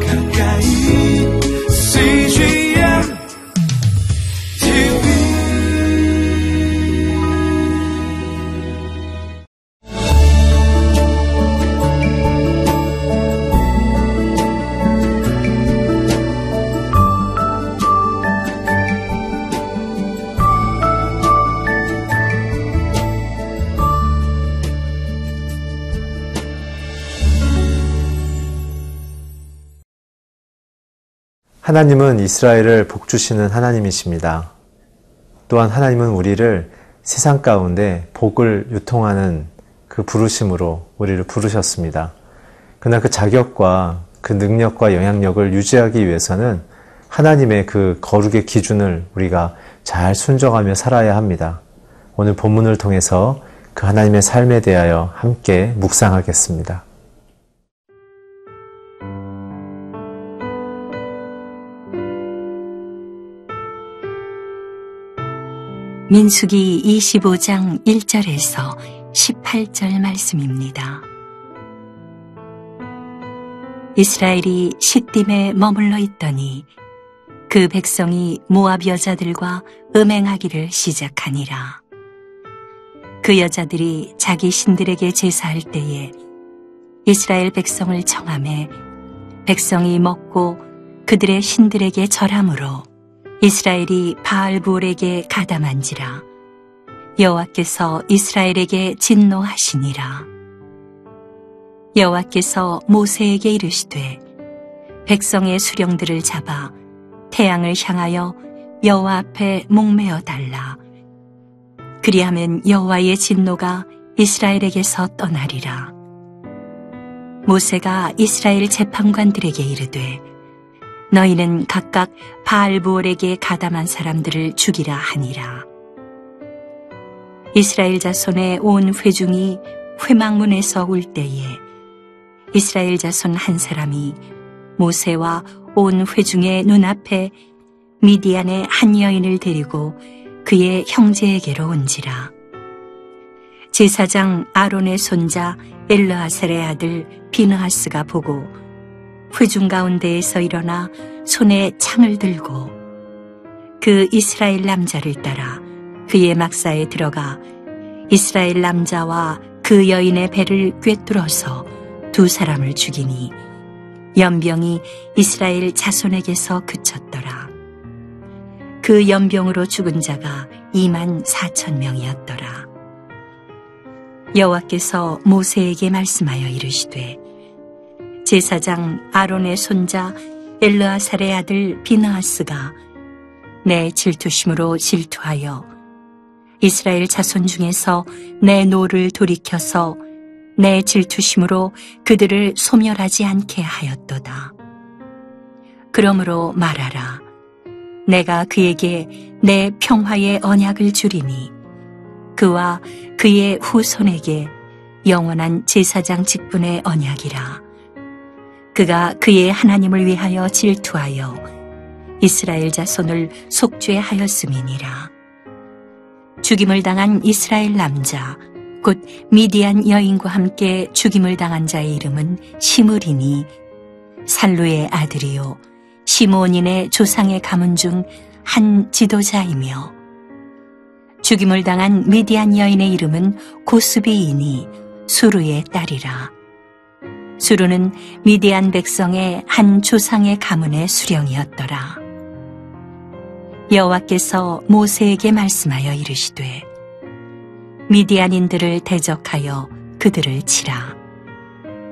가까 하나님은 이스라엘을 복주시는 하나님이십니다. 또한 하나님은 우리를 세상 가운데 복을 유통하는 그 부르심으로 우리를 부르셨습니다. 그러나 그 자격과 그 능력과 영향력을 유지하기 위해서는 하나님의 그 거룩의 기준을 우리가 잘 순종하며 살아야 합니다. 오늘 본문을 통해서 그 하나님의 삶에 대하여 함께 묵상하겠습니다. 민수기 25장 1절에서 18절 말씀입니다. 이스라엘이 시딤에 머물러 있더니 그 백성이 모압 여자들과 음행하기를 시작하니라. 그 여자들이 자기 신들에게 제사할 때에 이스라엘 백성을 청함해 백성이 먹고 그들의 신들에게 절함으로 이스라엘이 바알볼에게 가담한지라. 여호와께서 이스라엘에게 진노하시니라. 여호와께서 모세에게 이르시되 백성의 수령들을 잡아 태양을 향하여 여호와 앞에 목매어 달라. 그리하면 여호와의 진노가 이스라엘에게서 떠나리라. 모세가 이스라엘 재판관들에게 이르되 너희는 각각 바알부올에게 가담한 사람들을 죽이라 하니라. 이스라엘 자손의 온 회중이 회망문에서 울 때에 이스라엘 자손 한 사람이 모세와 온 회중의 눈앞에 미디안의 한 여인을 데리고 그의 형제에게로 온지라. 제사장 아론의 손자 엘르하셀의 아들 비느하스가 보고 회중 가운데에서 일어나 손에 창을 들고 그 이스라엘 남자를 따라 그의 막사에 들어가 이스라엘 남자와 그 여인의 배를 꿰뚫어서 두 사람을 죽이니 연병이 이스라엘 자손에게서 그쳤더라. 그 연병으로 죽은 자가 2만 4천 명이었더라. 여호와께서 모세에게 말씀하여 이르시되 제사장 아론의 손자 엘르아살의 아들 비느하스가 내 질투심으로 질투하여 이스라엘 자손 중에서 내 노를 돌이켜서 내 질투심으로 그들을 소멸하지 않게 하였도다. 그러므로 말하라. 내가 그에게 내 평화의 언약을 주리니 그와 그의 후손에게 영원한 제사장 직분의 언약이라. 그가 그의 하나님을 위하여 질투하여 이스라엘 자손을 속죄하였음이니라. 죽임을 당한 이스라엘 남자, 곧 미디안 여인과 함께 죽임을 당한 자의 이름은 시므리니 살루의 아들이요 시므온인의 조상의 가문 중 한 지도자이며 죽임을 당한 미디안 여인의 이름은 고스비이니 수루의 딸이라. 수루는 미디안 백성의 한 조상의 가문의 수령이었더라. 여호와께서 모세에게 말씀하여 이르시되 미디안인들을 대적하여 그들을 치라.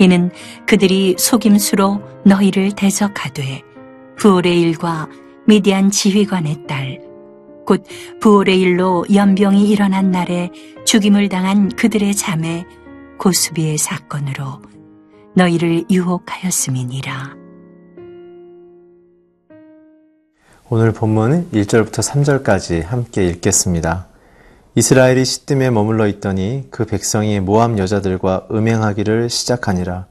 이는 그들이 속임수로 너희를 대적하되 부올의 일과 미디안 지휘관의 딸, 곧 부올의 일로 연병이 일어난 날에 죽임을 당한 그들의 자매 고수비의 사건으로 너희를 유혹하였음이니라. 오늘 본문은 1절부터 3절까지 함께 읽겠습니다. 이스라엘이 시뜸에 머물러 있더니 그 백성이 모함 여자들과 음행하기를 시작하니라.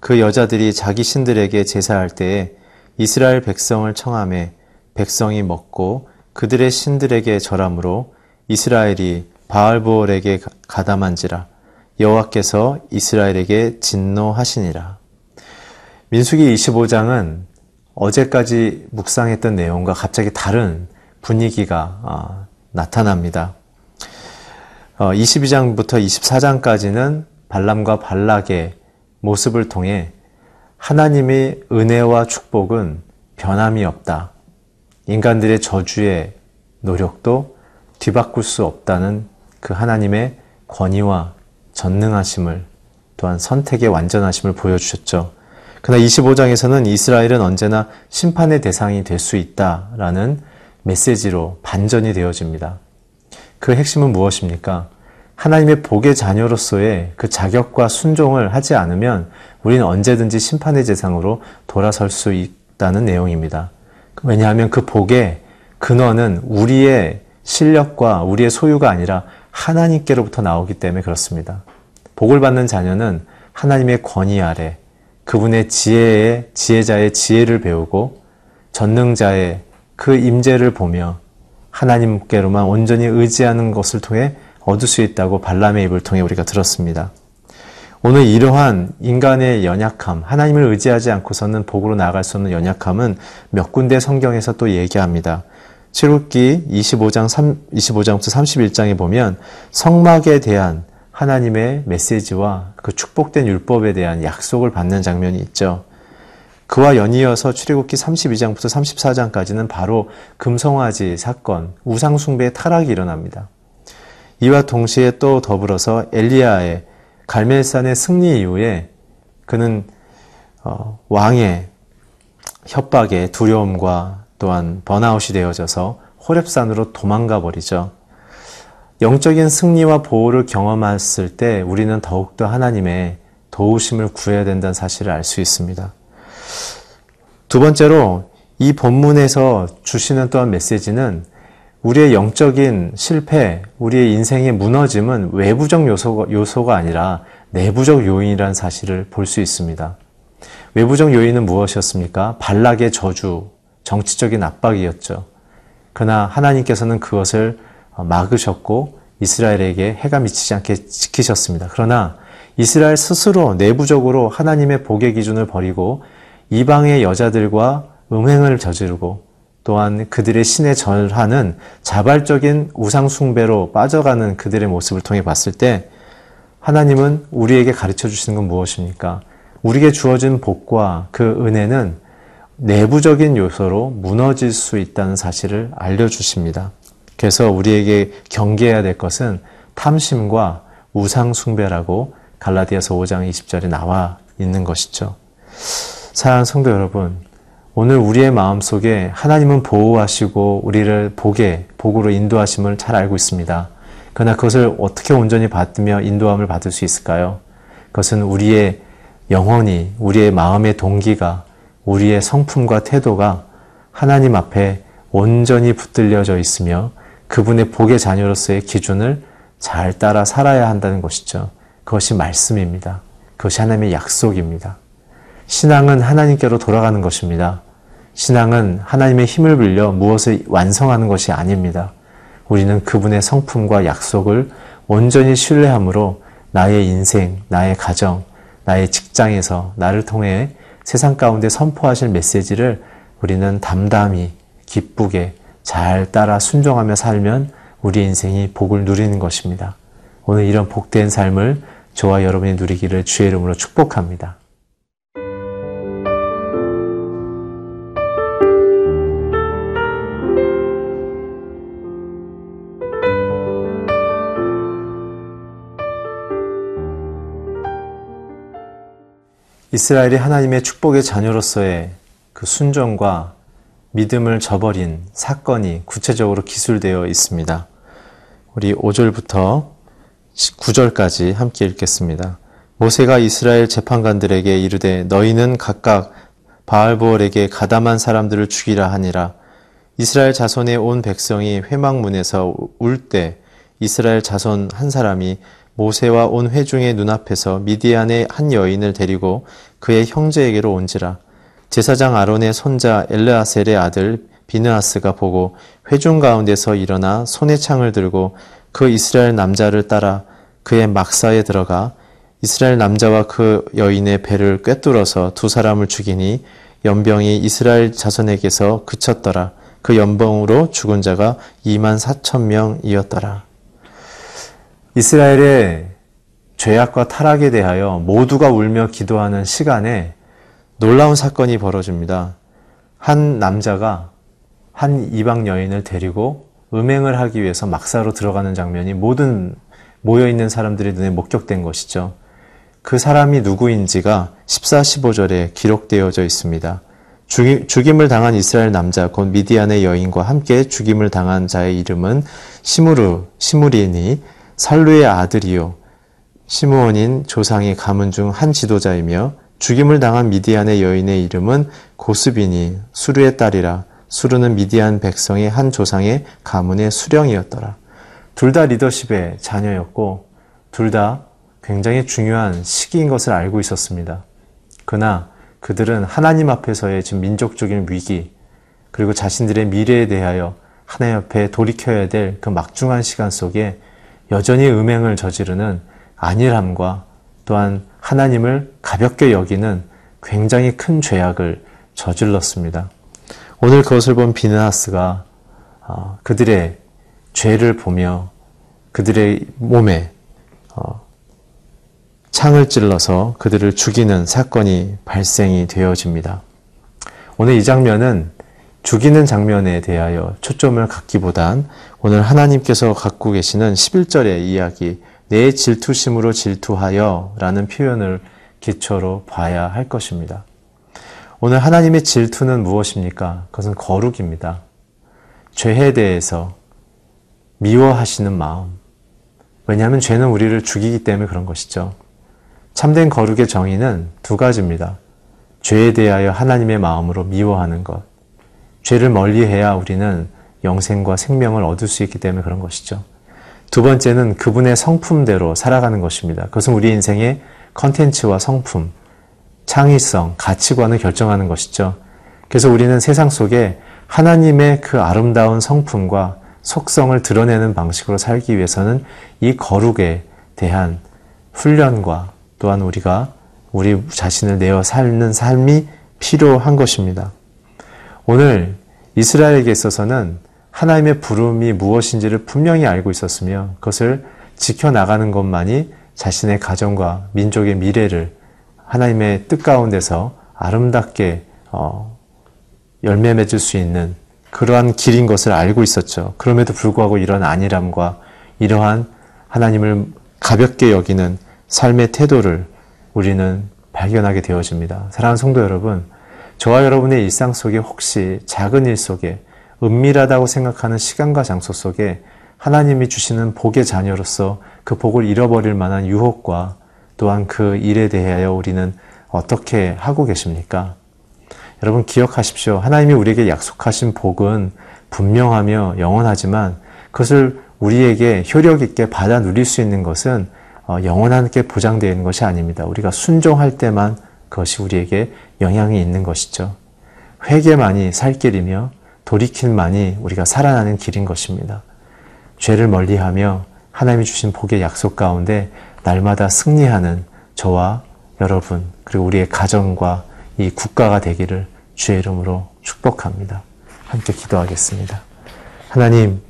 그 여자들이 자기 신들에게 제사할 때에 이스라엘 백성을 청함해 백성이 먹고 그들의 신들에게 절함으로 이스라엘이 바알보올에게 가담한지라 여호와께서 이스라엘에게 진노하시니라. 민수기 25장은 어제까지 묵상했던 내용과 갑자기 다른 분위기가 어, 나타납니다. 어, 22장부터 24장까지는 발람과 발락의 모습을 통해 하나님의 은혜와 축복은 변함이 없다. 인간들의 저주의 노력도 뒤바꿀 수 없다는 그 하나님의 권위와 전능하심을 또한 선택의 완전하심을 보여주셨죠. 그러나 25장에서는 이스라엘은 언제나 심판의 대상이 될 수 있다라는 메시지로 반전이 되어집니다. 그 핵심은 무엇입니까? 하나님의 복의 자녀로서의 그 자격과 순종을 하지 않으면 우리는 언제든지 심판의 대상으로 돌아설 수 있다는 내용입니다. 왜냐하면 그 복의 근원은 우리의 실력과 우리의 소유가 아니라 하나님께로부터 나오기 때문에 그렇습니다. 복을 받는 자녀는 하나님의 권위 아래 그분의 지혜의 지혜자의 지혜를 배우고 전능자의 그 임재를 보며 하나님께로만 온전히 의지하는 것을 통해 얻을 수 있다고 발람의 입을 통해 우리가 들었습니다. 오늘 이러한 인간의 연약함, 하나님을 의지하지 않고서는 복으로 나아갈 수 없는 연약함은 몇 군데 성경에서 또 얘기합니다. 출국기 25장 3, 25장부터 31장에 보면 성막에 대한 하나님의 메시지와 그 축복된 율법에 대한 약속을 받는 장면이 있죠. 그와 연이어서 출애굽기 32장부터 34장까지는 바로 금송아지 사건, 우상 숭배의 타락이 일어납니다. 이와 동시에 또 더불어서 엘리야의 갈멜산의 승리 이후에 그는 어, 왕의 협박에 두려움과 또한 번아웃이 되어져서 호랩산으로 도망가 버리죠. 영적인 승리와 보호를 경험했을 때 우리는 더욱더 하나님의 도우심을 구해야 된다는 사실을 알 수 있습니다. 두 번째로 이 본문에서 주시는 또한 메시지는 우리의 영적인 실패, 우리의 인생의 무너짐은 외부적 요소가, 요소가 아니라 내부적 요인이라는 사실을 볼 수 있습니다. 외부적 요인은 무엇이었습니까? 발락의 저주, 정치적인 압박이었죠. 그러나 하나님께서는 그것을 막으셨고 이스라엘에게 해가 미치지 않게 지키셨습니다. 그러나 이스라엘 스스로 내부적으로 하나님의 복의 기준을 버리고 이방의 여자들과 음행을 저지르고 또한 그들의 신에 절하는 자발적인 우상숭배로 빠져가는 그들의 모습을 통해 봤을 때 하나님은 우리에게 가르쳐 주시는 건 무엇입니까? 우리에게 주어진 복과 그 은혜는 내부적인 요소로 무너질 수 있다는 사실을 알려주십니다. 그래서 우리에게 경계해야 될 것은 탐심과 우상숭배라고 갈라디아서 5장 20절에 나와 있는 것이죠. 사랑하는 성도 여러분, 오늘 우리의 마음 속에 하나님은 보호하시고 우리를 복에, 복으로 인도하심을 잘 알고 있습니다. 그러나 그것을 어떻게 온전히 받으며 인도함을 받을 수 있을까요? 그것은 우리의 영혼이, 우리의 마음의 동기가, 우리의 성품과 태도가 하나님 앞에 온전히 붙들려져 있으며 그분의 복의 자녀로서의 기준을 잘 따라 살아야 한다는 것이죠. 그것이 말씀입니다. 그것이 하나님의 약속입니다. 신앙은 하나님께로 돌아가는 것입니다. 신앙은 하나님의 힘을 빌려 무엇을 완성하는 것이 아닙니다. 우리는 그분의 성품과 약속을 온전히 신뢰함으로 나의 인생, 나의 가정, 나의 직장에서 나를 통해 세상 가운데 선포하실 메시지를 우리는 담담히 기쁘게 잘 따라 순종하며 살면 우리 인생이 복을 누리는 것입니다. 오늘 이런 복된 삶을 저와 여러분이 누리기를 주의 이름으로 축복합니다. 이스라엘이 하나님의 축복의 자녀로서의 그 순종과 믿음을 저버린 사건이 구체적으로 기술되어 있습니다. 우리 5절부터 9절까지 함께 읽겠습니다. 모세가 이스라엘 재판관들에게 이르되 너희는 각각 바알보올에게 가담한 사람들을 죽이라 하니라. 이스라엘 자손의 온 백성이 회막문에서 울 때 이스라엘 자손 한 사람이 모세와 온 회중의 눈앞에서 미디안의 한 여인을 데리고 그의 형제에게로 온지라. 제사장 아론의 손자 엘르아셀의 아들 비느아스가 보고 회중 가운데서 일어나 손에 창을 들고 그 이스라엘 남자를 따라 그의 막사에 들어가 이스라엘 남자와 그 여인의 배를 꿰뚫어서 두 사람을 죽이니 연병이 이스라엘 자손에게서 그쳤더라. 그 연병으로 죽은 자가 2만 4천 명이었더라. 이스라엘의 죄악과 타락에 대하여 모두가 울며 기도하는 시간에 놀라운 사건이 벌어집니다. 한 남자가 한 이방 여인을 데리고 음행을 하기 위해서 막사로 들어가는 장면이 모든 모여있는 사람들의 눈에 목격된 것이죠. 그 사람이 누구인지가 14, 15절에 기록되어져 있습니다. 죽임 을 당한 이스라엘 남자 곧 미디안의 여인과 함께 죽임을 당한 자의 이름은 시무르 시무리니 살루의 아들이요 시므온인 조상의 가문 중 한 지도자이며 죽임을 당한 미디안의 여인의 이름은 고스비니 수르의 딸이라 수르는 미디안 백성의 한 조상의 가문의 수령이었더라. 둘 다 리더십의 자녀였고 둘 다 굉장히 중요한 시기인 것을 알고 있었습니다. 그러나 그들은 하나님 앞에서의 지금 민족적인 위기 그리고 자신들의 미래에 대하여 하나님 앞에 돌이켜야 될 그 막중한 시간 속에 여전히 음행을 저지르는 안일함과 또한 하나님을 가볍게 여기는 굉장히 큰 죄악을 저질렀습니다. 오늘 그것을 본 비느하스가 어, 그들의 죄를 보며 그들의 몸에 어, 창을 찔러서 그들을 죽이는 사건이 발생이 되어집니다. 오늘 이 장면은 죽이는 장면에 대하여 초점을 갖기보단 오늘 하나님께서 갖고 계시는 11절의 이야기, 내 질투심으로 질투하여 라는 표현을 기초로 봐야 할 것입니다. 오늘 하나님의 질투는 무엇입니까? 그것은 거룩입니다. 죄에 대해서 미워하시는 마음. 왜냐하면 죄는 우리를 죽이기 때문에 그런 것이죠. 참된 거룩의 정의는 두 가지입니다. 죄에 대하여 하나님의 마음으로 미워하는 것. 죄를 멀리 해야 우리는 영생과 생명을 얻을 수 있기 때문에 그런 것이죠. 두 번째는 그분의 성품대로 살아가는 것입니다. 그것은 우리 인생의 컨텐츠와 성품, 창의성, 가치관을 결정하는 것이죠. 그래서 우리는 세상 속에 하나님의 그 아름다운 성품과 속성을 드러내는 방식으로 살기 위해서는 이 거룩에 대한 훈련과 또한 우리가 우리 자신을 내어 살는 삶이 필요한 것입니다. 오늘 이스라엘에게 있어서는 하나님의 부름이 무엇인지를 분명히 알고 있었으며 그것을 지켜나가는 것만이 자신의 가정과 민족의 미래를 하나님의 뜻 가운데서 아름답게 어, 열매 맺을 수 있는 그러한 길인 것을 알고 있었죠. 그럼에도 불구하고 이런 안일함과 이러한 하나님을 가볍게 여기는 삶의 태도를 우리는 발견하게 되어집니다. 사랑하는 성도 여러분, 저와 여러분의 일상 속에 혹시 작은 일 속에 은밀하다고 생각하는 시간과 장소 속에 하나님이 주시는 복의 자녀로서 그 복을 잃어버릴 만한 유혹과 또한 그 일에 대하여 우리는 어떻게 하고 계십니까? 여러분 기억하십시오. 하나님이 우리에게 약속하신 복은 분명하며 영원하지만 그것을 우리에게 효력 있게 받아 누릴 수 있는 것은 어, 영원하게 보장되어 있는 것이 아닙니다. 우리가 순종할 때만 그것이 우리에게 영향이 있는 것이죠. 회개만이 살 길이며 돌이킴만이 우리가 살아나는 길인 것입니다. 죄를 멀리하며 하나님이 주신 복의 약속 가운데 날마다 승리하는 저와 여러분 그리고 우리의 가정과 이 국가가 되기를 주의 이름으로 축복합니다. 함께 기도하겠습니다. 하나님,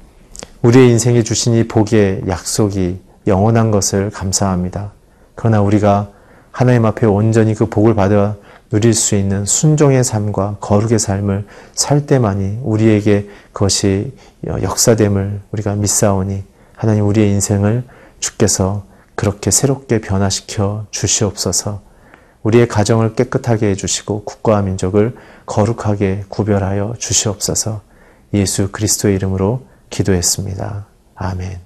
우리의 인생에 주신 이 복의 약속이 영원한 것을 감사합니다. 그러나 우리가 하나님 앞에 온전히 그 복을 받아 누릴 수 있는 순종의 삶과 거룩의 삶을 살 때만이 우리에게 그것이 역사됨을 우리가 믿사오니 하나님 우리의 인생을 주께서 그렇게 새롭게 변화시켜 주시옵소서. 우리의 가정을 깨끗하게 해주시고 국가와 민족을 거룩하게 구별하여 주시옵소서. 예수 그리스도의 이름으로 기도했습니다. 아멘.